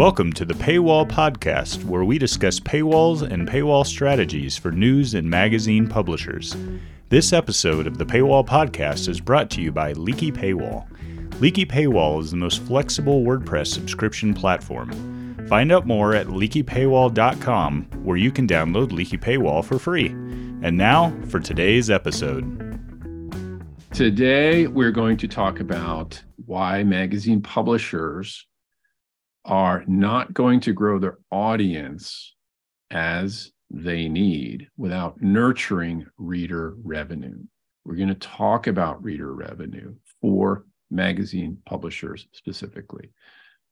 Welcome to the Paywall Podcast, where we discuss paywalls and paywall strategies for news and magazine publishers. This episode of the Paywall Podcast is brought to you by Leaky Paywall. Leaky Paywall is the most flexible WordPress subscription platform. Find out more at leakypaywall.com, where you can download Leaky Paywall for free. And now for today's episode. Today, we're going to talk about why magazine publishers are not going to grow their audience as they need without nurturing reader revenue. We're going to talk about reader revenue for magazine publishers specifically.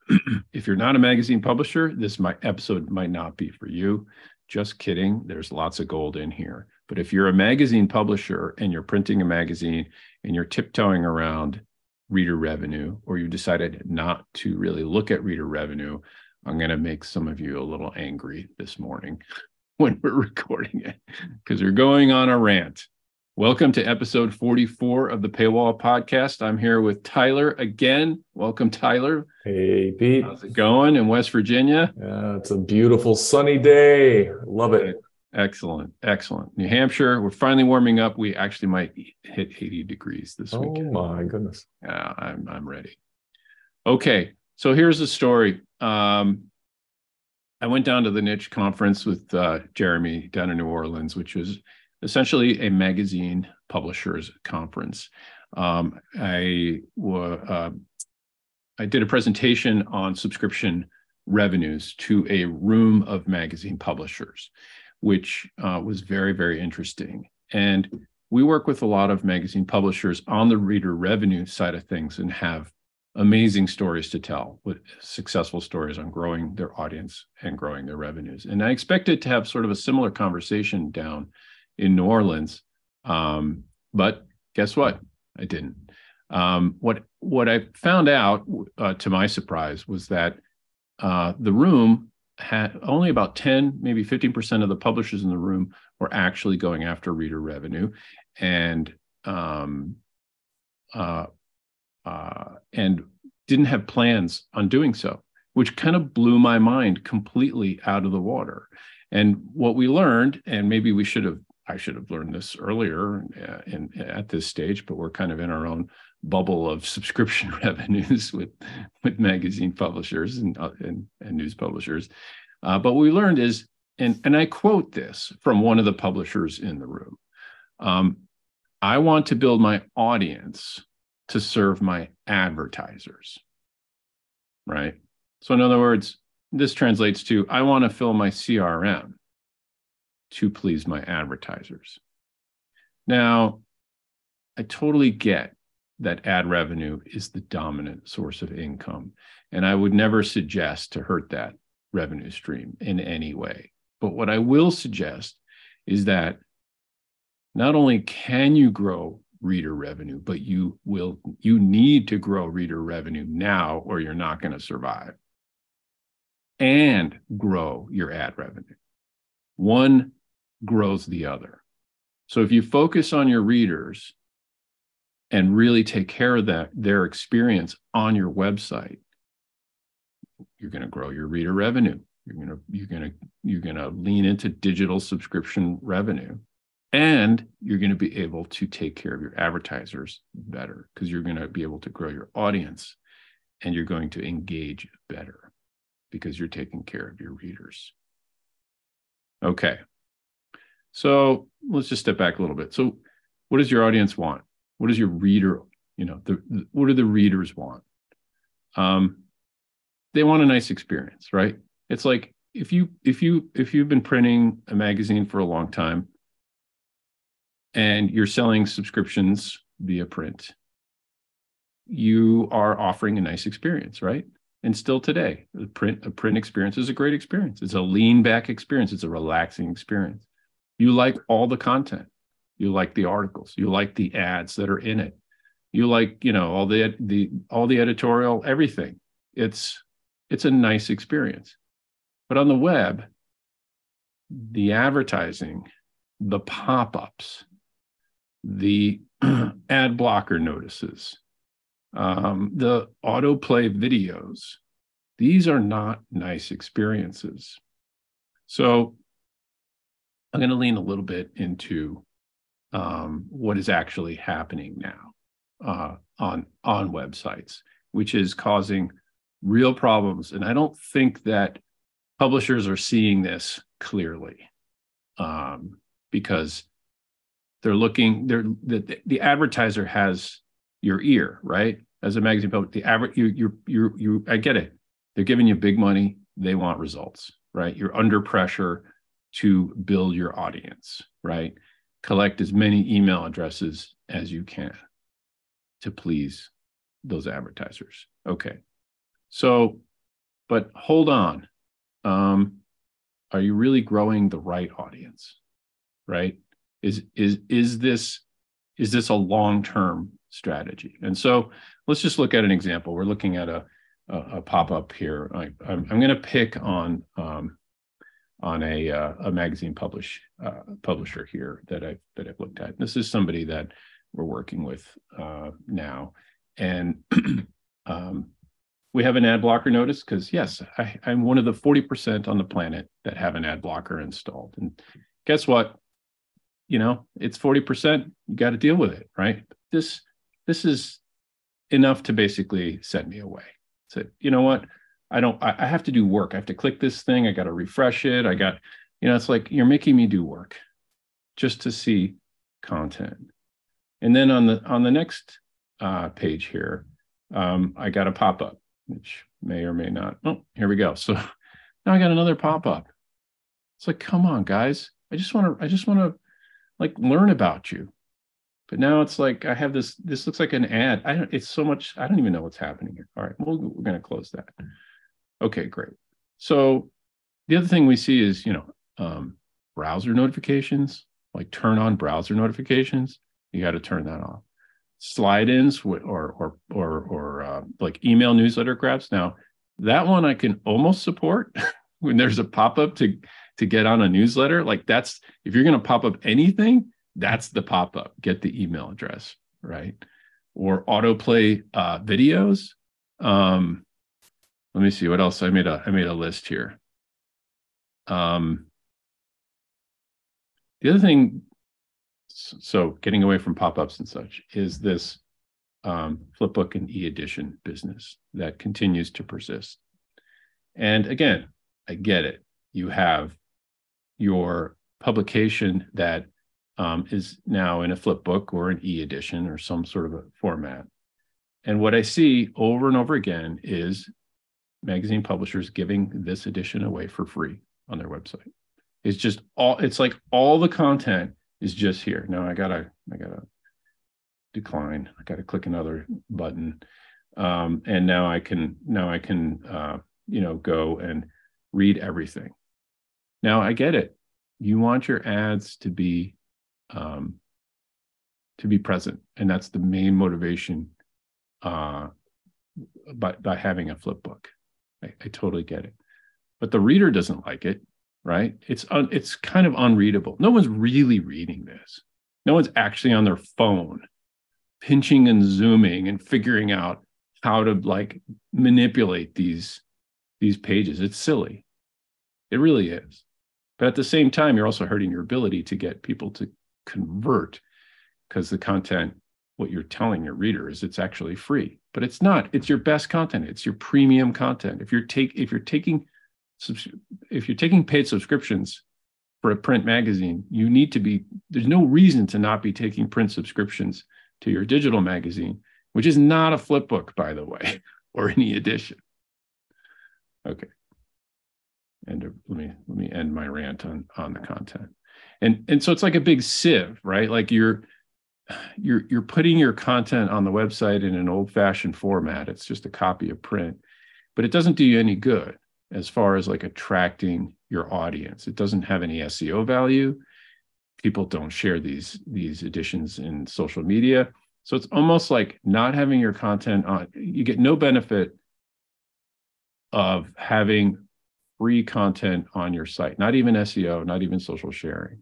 if you're not a magazine publisher, this might, episode might not be for you. Just kidding. There's lots of gold in here. But if you're a magazine publisher and you're printing a magazine and you're tiptoeing around reader revenue, or you decided not to really look at reader revenue, I'm going to make some of you a little angry this morning when we're recording it because we're going on a rant. Welcome to episode 44 of the Paywall Podcast. I'm here with Tyler again. Welcome, Tyler. Hey, Pete. How's it going in West Virginia? Yeah, it's a beautiful sunny day. Love it. Excellent, excellent. New Hampshire, we're finally warming up. We actually might hit 80 degrees this oh weekend. Oh my goodness. Yeah, I'm I'm ready. Okay, so here's the story. Um, I went down to the niche conference with uh, Jeremy down in New Orleans, which was essentially a magazine publishers conference. Um, I uh, I did a presentation on subscription revenues to a room of magazine publishers which uh, was very, very interesting. And we work with a lot of magazine publishers on the reader revenue side of things and have amazing stories to tell with successful stories on growing their audience and growing their revenues. And I expected to have sort of a similar conversation down in New Orleans. Um, but guess what? I didn't. Um, what what I found out, uh, to my surprise, was that uh, the room had only about 10, maybe 15% of the publishers in the room were actually going after reader revenue. And um, uh, uh, and didn't have plans on doing so, which kind of blew my mind completely out of the water. And what we learned, and maybe we should have, I should have learned this earlier uh, in, at this stage, but we're kind of in our own bubble of subscription revenues with with magazine publishers and uh, and, and, news publishers. Uh, but what we learned is, and and I quote this from one of the publishers in the room. Um, I want to build my audience to serve my advertisers. Right. So in other words, this translates to I want to fill my CRM to please my advertisers. Now, I totally get that ad revenue is the dominant source of income. And I would never suggest to hurt that revenue stream in any way. But what I will suggest is that not only can you grow reader revenue, but you will you need to grow reader revenue now or you're not going to survive. And grow your ad revenue. One grows the other. So if you focus on your readers and really take care of that their experience on your website. You're going to grow your reader revenue. You're going to you're going to you're going to lean into digital subscription revenue and you're going to be able to take care of your advertisers better because you're going to be able to grow your audience and you're going to engage better because you're taking care of your readers. Okay. So let's just step back a little bit. So what does your audience want what does your reader, you know, the, the what do the readers want? Um, they want a nice experience, right? It's like if you if you if you've been printing a magazine for a long time and you're selling subscriptions via print, you are offering a nice experience, right? And still today, the print a print experience is a great experience. It's a lean back experience. It's a relaxing experience. You like all the content. You like the articles. You like the ads that are in it. You like, you know, all the the all the editorial, everything. It's it's a nice experience. But on the web, the advertising, the pop-ups, the ad blocker notices, um, the autoplay videos, These are not nice experiences. So I'm going to lean a little bit into um, what is actually happening now uh, on on websites, which is causing real problems. And I don't think that publishers are seeing this clearly um, because they're looking. They're the, the advertiser has your ear, right? As a magazine public, the average you you you you I get it. They're giving you big money. They want results, right? You're under pressure to build your audience, right? Collect as many email addresses as you can to please those advertisers. Okay. So, but hold on. Um, are you really growing the right audience? Right? Is is is this is this a long-term strategy? And so let's just look at an example. We're looking at a a, a pop-up here. I'm I, am going to pick on um, on a uh, a magazine publish uh, publisher here that I that I've looked at. This is somebody that we're working with uh, now, and um, we have an ad blocker notice because yes, I, I'm one of the forty percent on the planet that have an ad blocker installed. And guess what? You know, it's forty percent. You got to deal with it, right? This this is enough to basically send me away. So you know what? I don't, I, I have to do work. I have to click this thing. I got to refresh it. I got, you know, it's like you're making me do work just to see content. And then on the on the next uh, page here, um, I got a pop up, which may or may not. Oh, here we go. So now I got another pop up. It's like, come on, guys. I just want to. I just want to like learn about you. But now it's like I have this. This looks like an ad. I don't. It's so much. I don't even know what's happening here. All right, well, we're going to close that. Okay, great. So the other thing we see is, you know, um, browser notifications, like turn on browser notifications. You got to turn that off. Slide ins or or or or uh, like email newsletter grabs. Now that one I can almost support when there's a pop up to to get on a newsletter. Like that's if you're going to pop up anything, that's the pop up. Get the email address right or autoplay uh, videos. Um, let me see what else I made a I made a list here. Um, the other thing, so getting away from pop-ups and such, is this um, flipbook and e-edition business that continues to persist. And again, I get it. You have your publication that um, is now in a flipbook or an e-edition or some sort of a format. And what I see over and over again is magazine publishers giving this edition away for free on their website. It's just all it's like all the content is just here. Now I gotta I gotta decline. I gotta click another button. Um, and now I can now I can uh, you know go and read everything. Now I get it. You want your ads to be um, to be present, and that's the main motivation uh, by by having a flip book. I, I totally get it. But the reader doesn't like it, right? It's un, it's kind of unreadable. No one's really reading this. No one's actually on their phone pinching and zooming and figuring out how to like manipulate these these pages. It's silly. It really is. But at the same time, you're also hurting your ability to get people to convert because the content, what you're telling your reader is it's actually free but it's not. It's your best content. It's your premium content. If you're take if you're taking if you're taking paid subscriptions for a print magazine you need to be there's no reason to not be taking print subscriptions to your digital magazine which is not a flip book by the way or any edition. Okay. And let me let me end my rant on on the content. And and so it's like a big sieve right? Like you're you're you're putting your content on the website in an old fashioned format. It's just a copy of print but it doesn't do you any good as far as like attracting your audience. It doesn't have any seo value. People don't share these these editions in social media. So it's almost like not having your content on you get no benefit of having free content on your site not even seo not even social sharing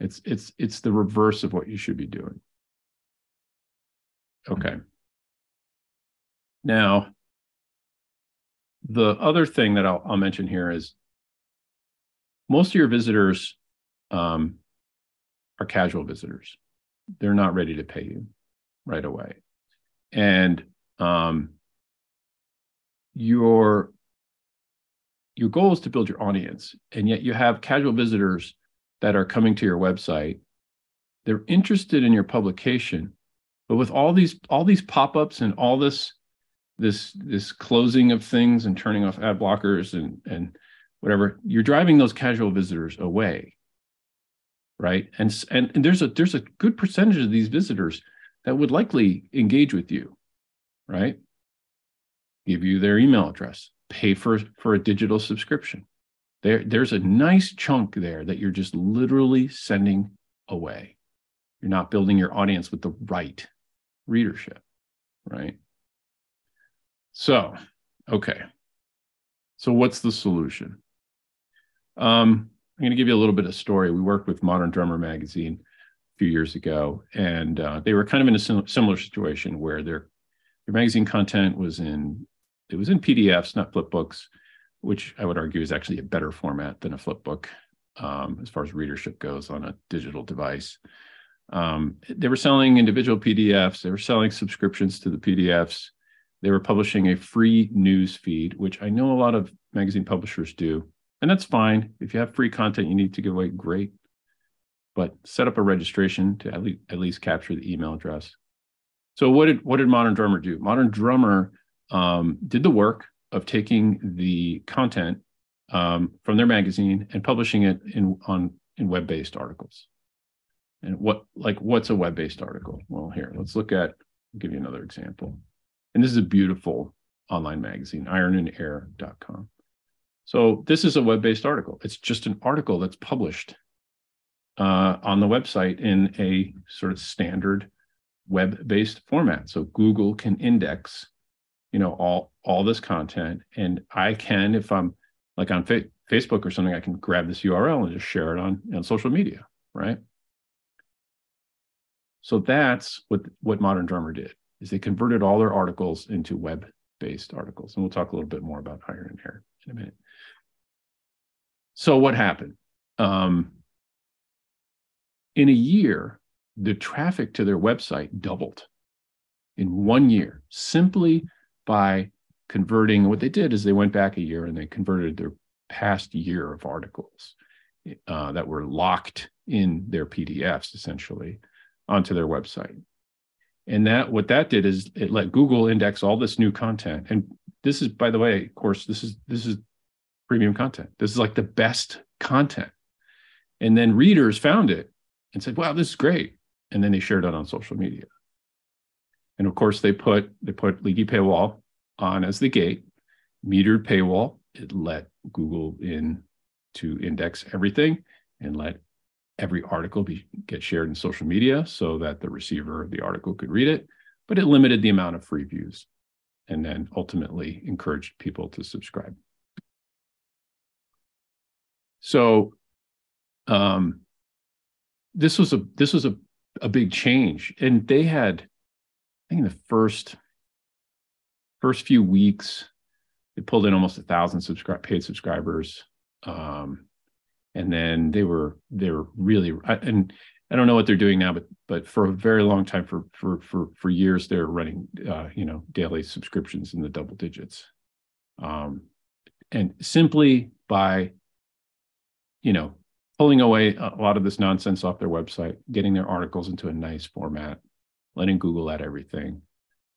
it's it's it's the reverse of what you should be doing. Okay. Now, the other thing that I'll, I'll mention here is most of your visitors um, are casual visitors. They're not ready to pay you right away. And um, your your goal is to build your audience, and yet you have casual visitors that are coming to your website. They're interested in your publication, but with all these all these pop-ups and all this this this closing of things and turning off ad blockers and and whatever, you're driving those casual visitors away. Right. And, and and there's a there's a good percentage of these visitors that would likely engage with you, right? Give you their email address, pay for for a digital subscription. There, there's a nice chunk there that you're just literally sending away. You're not building your audience with the right readership, right? So, okay. So, what's the solution? Um, I'm going to give you a little bit of story. We worked with Modern Drummer magazine a few years ago, and uh, they were kind of in a similar situation where their their magazine content was in it was in PDFs, not flipbooks, which I would argue is actually a better format than a flipbook um, as far as readership goes on a digital device. Um, they were selling individual PDFs. They were selling subscriptions to the PDFs. They were publishing a free news feed, which I know a lot of magazine publishers do. And that's fine. If you have free content you need to give away, great. But set up a registration to at least, at least capture the email address. So what did what did Modern Drummer do? Modern Drummer um, did the work of taking the content um, from their magazine and publishing it in on in web-based articles. And what like what's a web-based article? Well, here let's look at. I'll give you another example. And this is a beautiful online magazine, ironandair.com. So this is a web-based article. It's just an article that's published uh, on the website in a sort of standard web-based format. So Google can index, you know, all all this content, and I can, if I'm like on fa- Facebook or something, I can grab this URL and just share it on on social media, right? So that's what what Modern Drummer did is they converted all their articles into web-based articles, and we'll talk a little bit more about Iron and Air in a minute. So what happened? Um, in a year, the traffic to their website doubled in one year simply by converting. What they did is they went back a year and they converted their past year of articles uh, that were locked in their PDFs essentially onto their website. And that what that did is it let Google index all this new content. And this is, by the way, of course, this is this is premium content. This is like the best content. And then readers found it and said, wow, this is great. And then they shared it on social media. And of course, they put they put Leaky Paywall on as the gate, metered paywall. It let Google in to index everything and let every article be get shared in social media so that the receiver of the article could read it. But it limited the amount of free views and then ultimately encouraged people to subscribe. So um, this was a this was a, a big change. And they had, I think in the first first few weeks, they pulled in almost a thousand subscribe paid subscribers. Um, and then they were they were really and I don't know what they're doing now, but but for a very long time, for for for for years, they're running uh, you know daily subscriptions in the double digits, um, and simply by you know, pulling away a lot of this nonsense off their website, getting their articles into a nice format, letting Google add everything,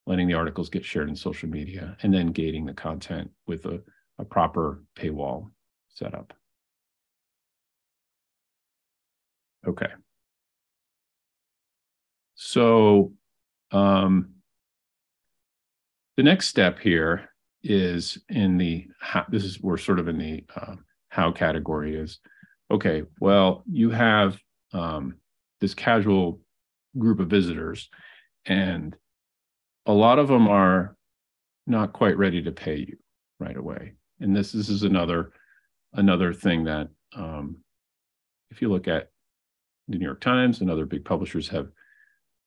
letting the articles get shared in social media, and then gating the content with a, a proper paywall setup. Okay. So um, the next step here is in the how, this is we're sort of in the uh, how category is okay, well, you have um, this casual group of visitors, and a lot of them are not quite ready to pay you right away. And this, this is another another thing that um, if you look at the New York Times and other big publishers have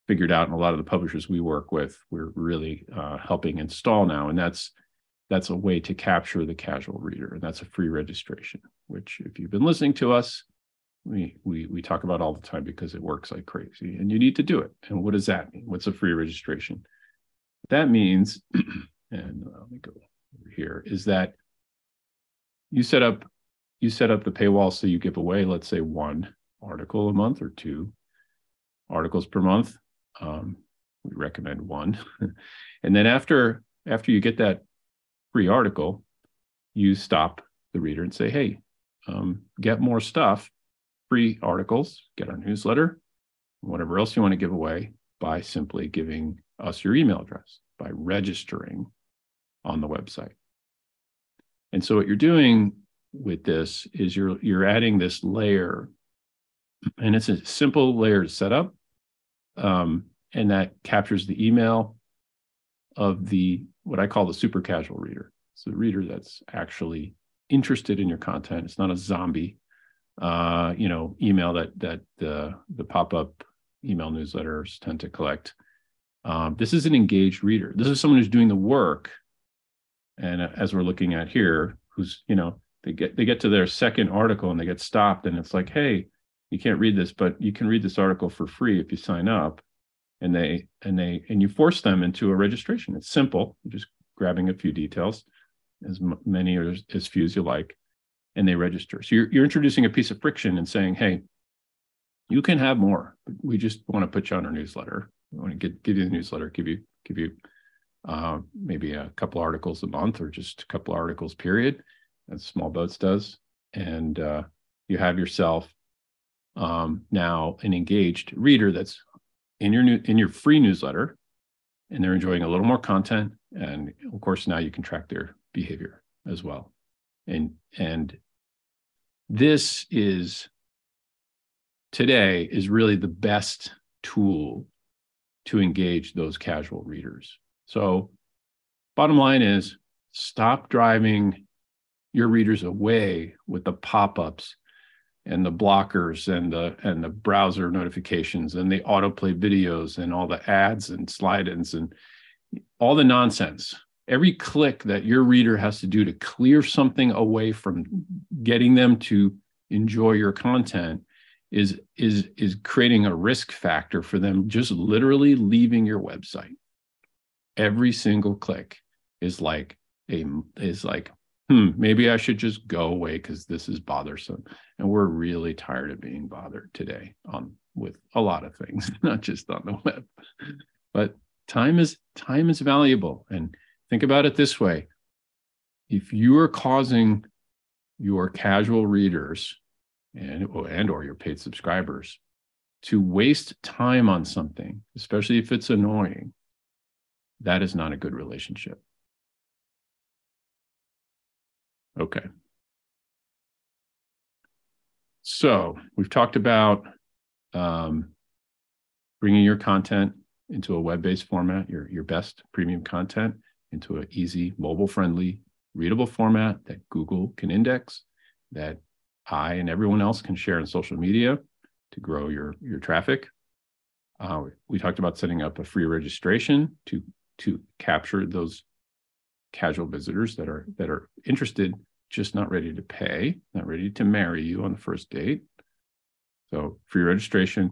figured out, and a lot of the publishers we work with, we're really uh, helping install now, and that's that's a way to capture the casual reader, and that's a free registration. Which, if you've been listening to us, we we we talk about all the time because it works like crazy, and you need to do it. And what does that mean? What's a free registration? That means, and uh, let me go over here, is that you set up you set up the paywall so you give away, let's say, one article a month or two articles per month. Um, we recommend one, and then after after you get that free article, you stop the reader and say, "Hey, um, get more stuff, free articles, get our newsletter, whatever else you want to give away by simply giving us your email address by registering on the website." And so what you're doing with this is you're you're adding this layer, and it's a simple layer to set up, um, and that captures the email of the what I call the super casual reader. It's the reader that's actually interested in your content. It's not a zombie, uh, you know, email that that the the pop up email newsletters tend to collect. Um, this is an engaged reader. This is someone who's doing the work, and as we're looking at here, who's you know they get they get to their second article and they get stopped and it's like hey you can't read this but you can read this article for free if you sign up. And they and they and you force them into a registration. It's simple. You're just grabbing a few details as many or as few as you like and they register. So you're, you're introducing a piece of friction and saying hey you can have more we just want to put you on our newsletter. We want to get give you the newsletter give you give you uh, maybe a couple articles a month or just a couple articles period as Small Boats does, and uh, you have yourself um, now an engaged reader that's in your new in your free newsletter, and they're enjoying a little more content, and of course now you can track their behavior as well, and and this is today is really the best tool to engage those casual readers. So, bottom line is stop driving your readers away with the pop-ups and the blockers and the and the browser notifications and the autoplay videos and all the ads and slide-ins and all the nonsense every click that your reader has to do to clear something away from getting them to enjoy your content is is is creating a risk factor for them just literally leaving your website every single click is like a is like hmm, maybe I should just go away because this is bothersome. And we're really tired of being bothered today on with a lot of things, not just on the web. But time is time is valuable. And think about it this way. If you are causing your casual readers and and or your paid subscribers to waste time on something, especially if it's annoying, that is not a good relationship. Okay. So we've talked about um, bringing your content into a web-based format, your, your best premium content into an easy, mobile-friendly, readable format that Google can index, that I and everyone else can share on social media to grow your, your traffic. Uh, we talked about setting up a free registration to, to capture those casual visitors that are that are interested, just not ready to pay, not ready to marry you on the first date. So free registration,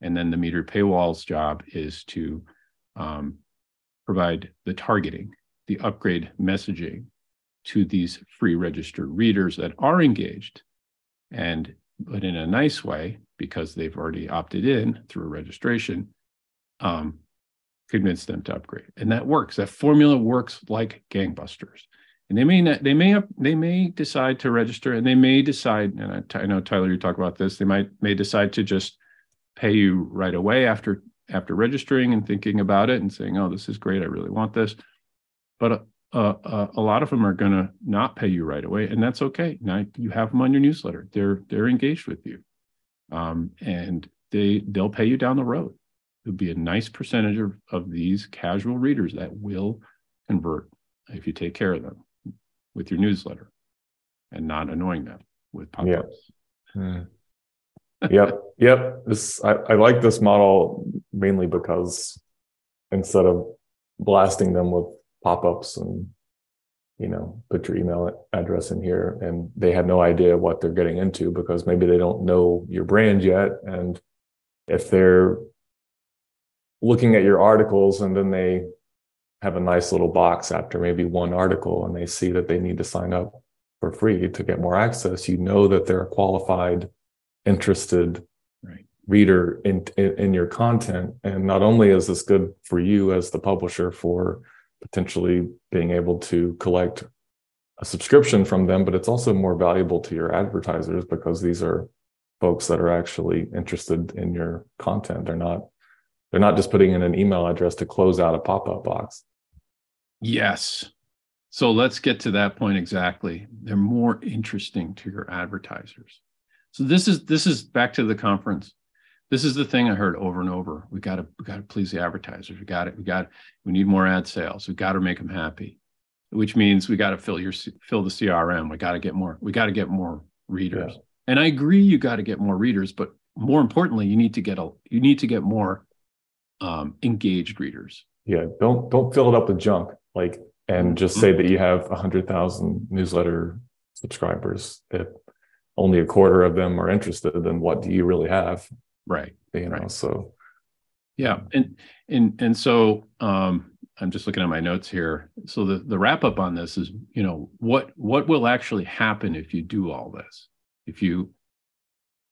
and then the meter paywall's job is to um, provide the targeting, the upgrade messaging to these free registered readers that are engaged, and but in a nice way because they've already opted in through registration. Um, convince them to upgrade. And that works. That formula works like gangbusters. And they may not, they may they may decide to register and they may decide, and I, I know Tyler, you talk about this, they might may decide to just pay you right away after after registering and thinking about it and saying, oh, this is great. I really want this. But uh, uh, a lot of them are going to not pay you right away, and that's okay. Now you have them on your newsletter; they're they're engaged with you, um, and they they'll pay you down the road It'll be a nice percentage of, of these casual readers that will convert if you take care of them with your newsletter and not annoying them with pop-ups. Yeah. yep. Yep. This I, I like this model mainly because instead of blasting them with pop-ups and you know, put your email address in here and they have no idea what they're getting into because maybe they don't know your brand yet. And if they're looking at your articles and then they have a nice little box after maybe one article and they see that they need to sign up for free to get more access, you know that they're a qualified, interested right. reader in, in, in your content. And not only is this good for you as the publisher for potentially being able to collect a subscription from them, but it's also more valuable to your advertisers because these are folks that are actually interested in your content. They're not they're not just putting in an email address to close out a pop-up box. Yes. So let's get to that point exactly. They're more interesting to your advertisers. So this is this is back to the conference. This is the thing I heard over and over. We got to we got to please the advertisers. We got it. We got we need more ad sales. We got to make them happy, which means we got to fill your fill the CRM. We got to get more. We got to get more readers. Yeah. And I agree, you got to get more readers, but more importantly, you need to get a you need to get more um, engaged readers. Yeah, don't don't fill it up with junk. Like and just say that you have a 100,000 newsletter subscribers if only a quarter of them are interested then what do you really have right you know right. so yeah and and and so um i'm just looking at my notes here. So the the wrap up on this is you know what what will actually happen if you do all this? If you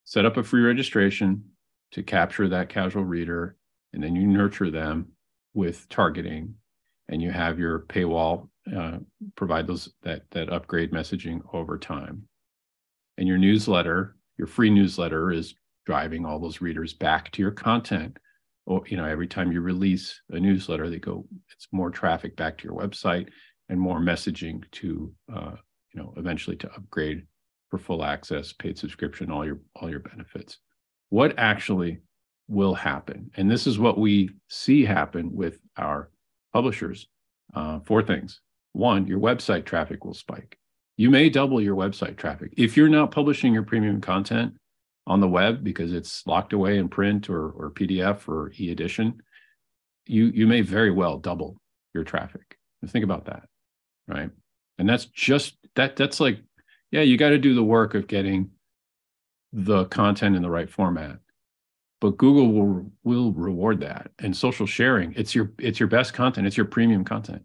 set up a free registration to capture that casual reader and then you nurture them with targeting and you have your paywall uh, provide those that that upgrade messaging over time. And your newsletter your free newsletter is driving all those readers back to your content or you know every time you release a newsletter they go it's more traffic back to your website and more messaging to uh, you know eventually to upgrade for full access paid subscription all your all your benefits what actually will happen and this is what we see happen with our publishers uh, four things. One, your website traffic will spike. You may double your website traffic. If you're not publishing your premium content on the web because it's locked away in print or, or PDF or e edition, you, you may very well double your traffic. Think about that, right? And that's just that. That's like, yeah, you got to do the work of getting the content in the right format but Google will will reward that. And social sharing, it's your it's your best content, it's your premium content.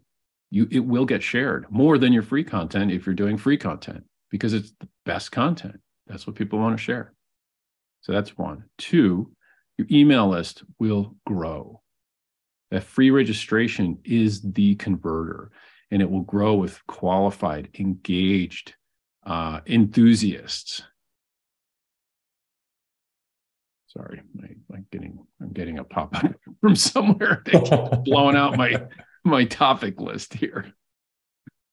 You it will get shared more than your free content if you're doing free content because it's the best content. That's what people want to share. So that's one. Two, your email list will grow. That free registration is the converter, and it will grow with qualified, engaged uh, enthusiasts Sorry, I, am getting I'm getting a pop up from somewhere blowing out my my topic list here.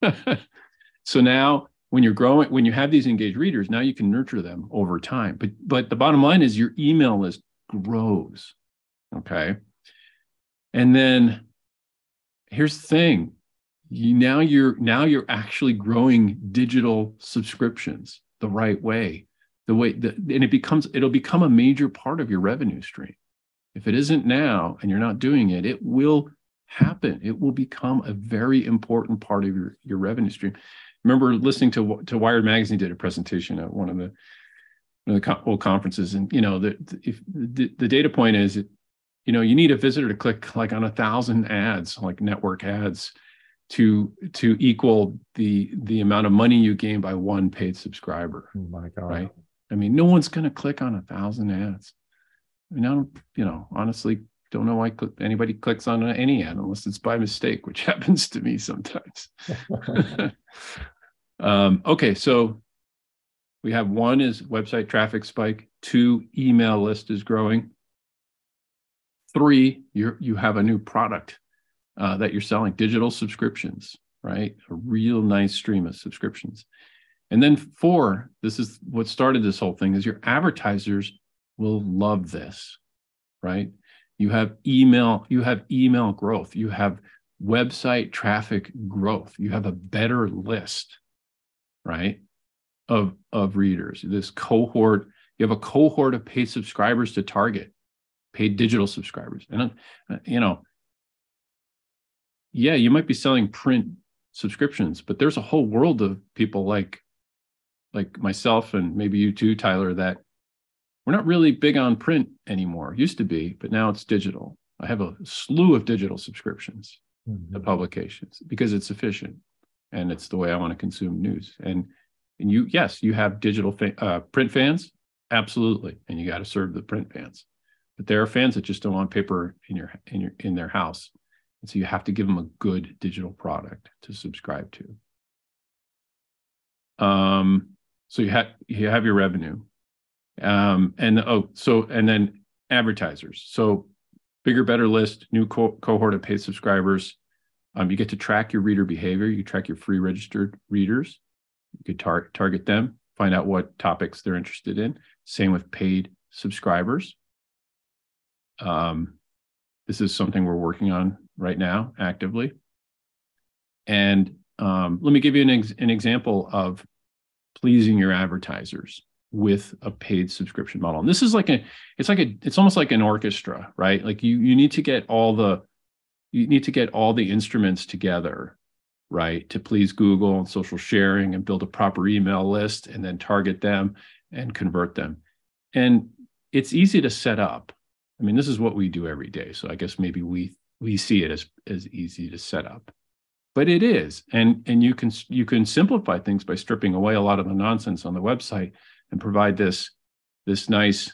so now when you're growing, when you have these engaged readers, now you can nurture them over time. But but the bottom line is your email list grows. Okay. And then here's the thing. You now you're now you're actually growing digital subscriptions the right way the way that and it becomes it'll become a major part of your revenue stream if it isn't now and you're not doing it it will happen it will become a very important part of your your revenue stream remember listening to to wired magazine did a presentation at one of the one of the old conferences and you know the if the, the data point is it, you know you need a visitor to click like on a thousand ads like network ads to to equal the the amount of money you gain by one paid subscriber oh my god right I mean, no one's going to click on a thousand ads. I mean, I don't, you know, honestly, don't know why anybody clicks on any ad unless it's by mistake, which happens to me sometimes. um, okay, so we have one is website traffic spike, two email list is growing, three you you have a new product uh, that you're selling, digital subscriptions, right? A real nice stream of subscriptions. And then four, this is what started this whole thing is your advertisers will love this, right? You have email, you have email growth, you have website traffic growth, you have a better list, right? Of of readers. This cohort, you have a cohort of paid subscribers to target, paid digital subscribers. And uh, you know, yeah, you might be selling print subscriptions, but there's a whole world of people like like myself and maybe you too, Tyler, that we're not really big on print anymore. Used to be, but now it's digital. I have a slew of digital subscriptions mm-hmm. to publications because it's efficient and it's the way I want to consume news. And and you, yes, you have digital fa- uh, print fans, absolutely, and you got to serve the print fans. But there are fans that just don't want paper in your in your in their house, and so you have to give them a good digital product to subscribe to. Um, so you have you have your revenue, um, and oh, so and then advertisers. So bigger, better list, new co- cohort of paid subscribers. Um, you get to track your reader behavior. You track your free registered readers. You could tar- target them, find out what topics they're interested in. Same with paid subscribers. Um, this is something we're working on right now actively. And um, let me give you an, ex- an example of pleasing your advertisers with a paid subscription model. And this is like a, it's like a, it's almost like an orchestra, right? Like you, you need to get all the, you need to get all the instruments together, right? To please Google and social sharing and build a proper email list and then target them and convert them. And it's easy to set up. I mean, this is what we do every day. So I guess maybe we we see it as as easy to set up but it is and and you can you can simplify things by stripping away a lot of the nonsense on the website and provide this this nice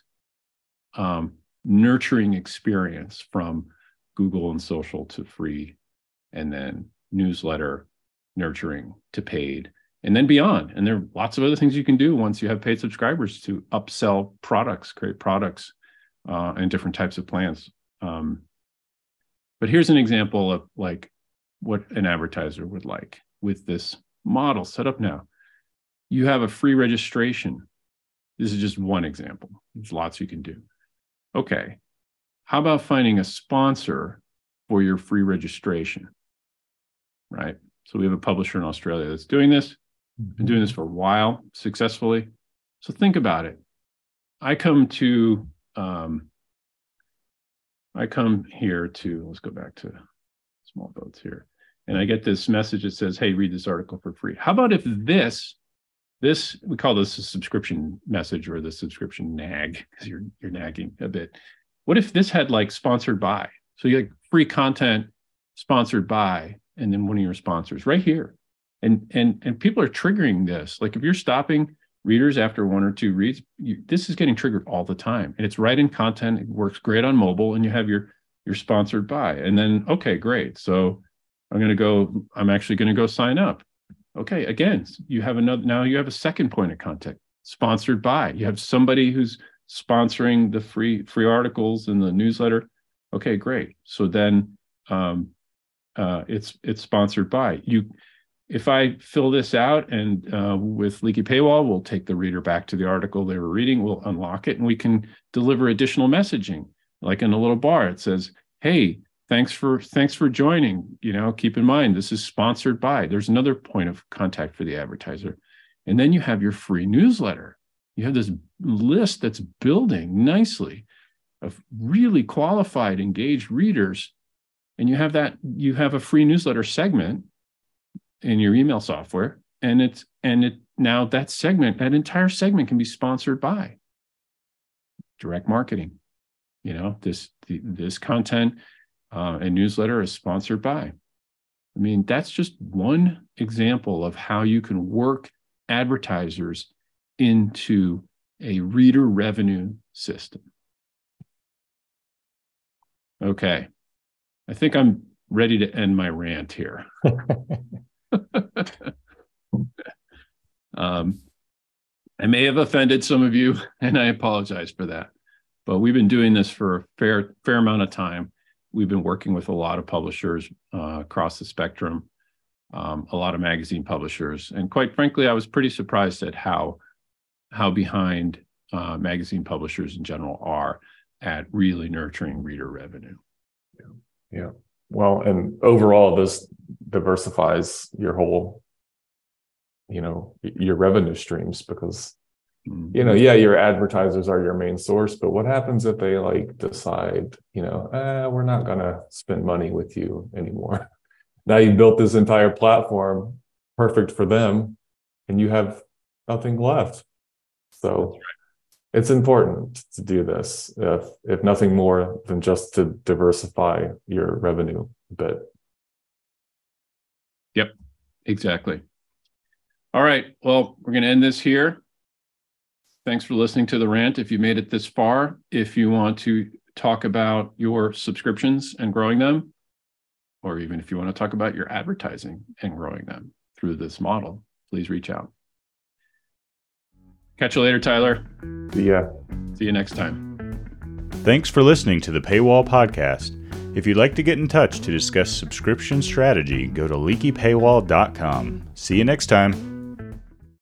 um, nurturing experience from google and social to free and then newsletter nurturing to paid and then beyond and there are lots of other things you can do once you have paid subscribers to upsell products create products uh, and different types of plans um, but here's an example of like what an advertiser would like with this model set up now. You have a free registration. This is just one example. There's lots you can do. Okay. How about finding a sponsor for your free registration? Right. So we have a publisher in Australia that's doing this, been doing this for a while successfully. So think about it. I come to um, I come here to let's go back to small boats here and I get this message that says, "Hey, read this article for free." How about if this this we call this a subscription message or the subscription nag because you're you're nagging a bit. What if this had like sponsored by? So you like free content sponsored by, and then one of your sponsors right here. And and and people are triggering this. Like if you're stopping readers after one or two reads, you, this is getting triggered all the time, and it's right in content. It works great on mobile, and you have your your sponsored by, and then okay, great. So I'm to go, I'm actually to go sign up. Okay, again, you have another, now you have a second point of contact sponsored by. You have somebody who's sponsoring the free free articles in the newsletter. Okay, great. So then um, uh, it's it's sponsored by you. If I fill this out and uh, with Leaky Paywall, we'll take the reader back to the article they were reading. We'll unlock it and we can deliver additional messaging. Like in a little bar, it says, "Hey, thanks for thanks for joining you know keep in mind this is sponsored by there's another point of contact for the advertiser and then you have your free newsletter you have this list that's building nicely of really qualified engaged readers and you have that you have a free newsletter segment in your email software and it's and it now that segment that entire segment can be sponsored by direct marketing you know this this content uh, a newsletter is sponsored by. I mean, that's just one example of how you can work advertisers into a reader revenue system. Okay. I think I'm ready to end my rant here. um, I may have offended some of you, and I apologize for that. But we've been doing this for a fair fair amount of time we've been working with a lot of publishers uh, across the spectrum, um, a lot of magazine publishers, and quite frankly, I was pretty surprised at how how behind uh, magazine publishers in general are at really nurturing reader revenue. Yeah. yeah. Well, and overall, this diversifies your whole, you know, your revenue streams because Mm-hmm. you know yeah your advertisers are your main source but what happens if they like decide you know eh, we're not going to spend money with you anymore now you built this entire platform perfect for them and you have nothing left. So right. it's important to do this, if, if nothing more than just to diversify your revenue a bit. Yep, exactly. All right. Well, we're going to end this here. Thanks for listening to the rant. If you made it this far, if you want to talk about your subscriptions and growing them, or even if you want to talk about your advertising and growing them through this model, please reach out. Catch you later, Tyler. See ya. See you next time. Thanks for listening to the Paywall Podcast. If you'd like to get in touch to discuss subscription strategy, go to leakypaywall.com. See you next time.